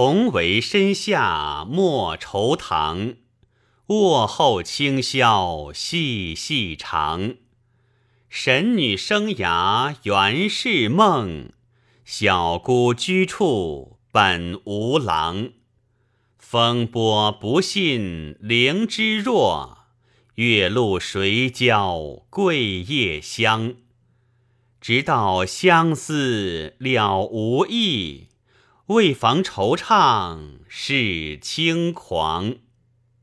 同为身下莫愁堂，卧后清宵细细长。神女生涯原是梦，小姑居处本无郎。风波不信灵芝弱，月露谁教桂叶香？直到相思了无益，为防惆怅是轻狂。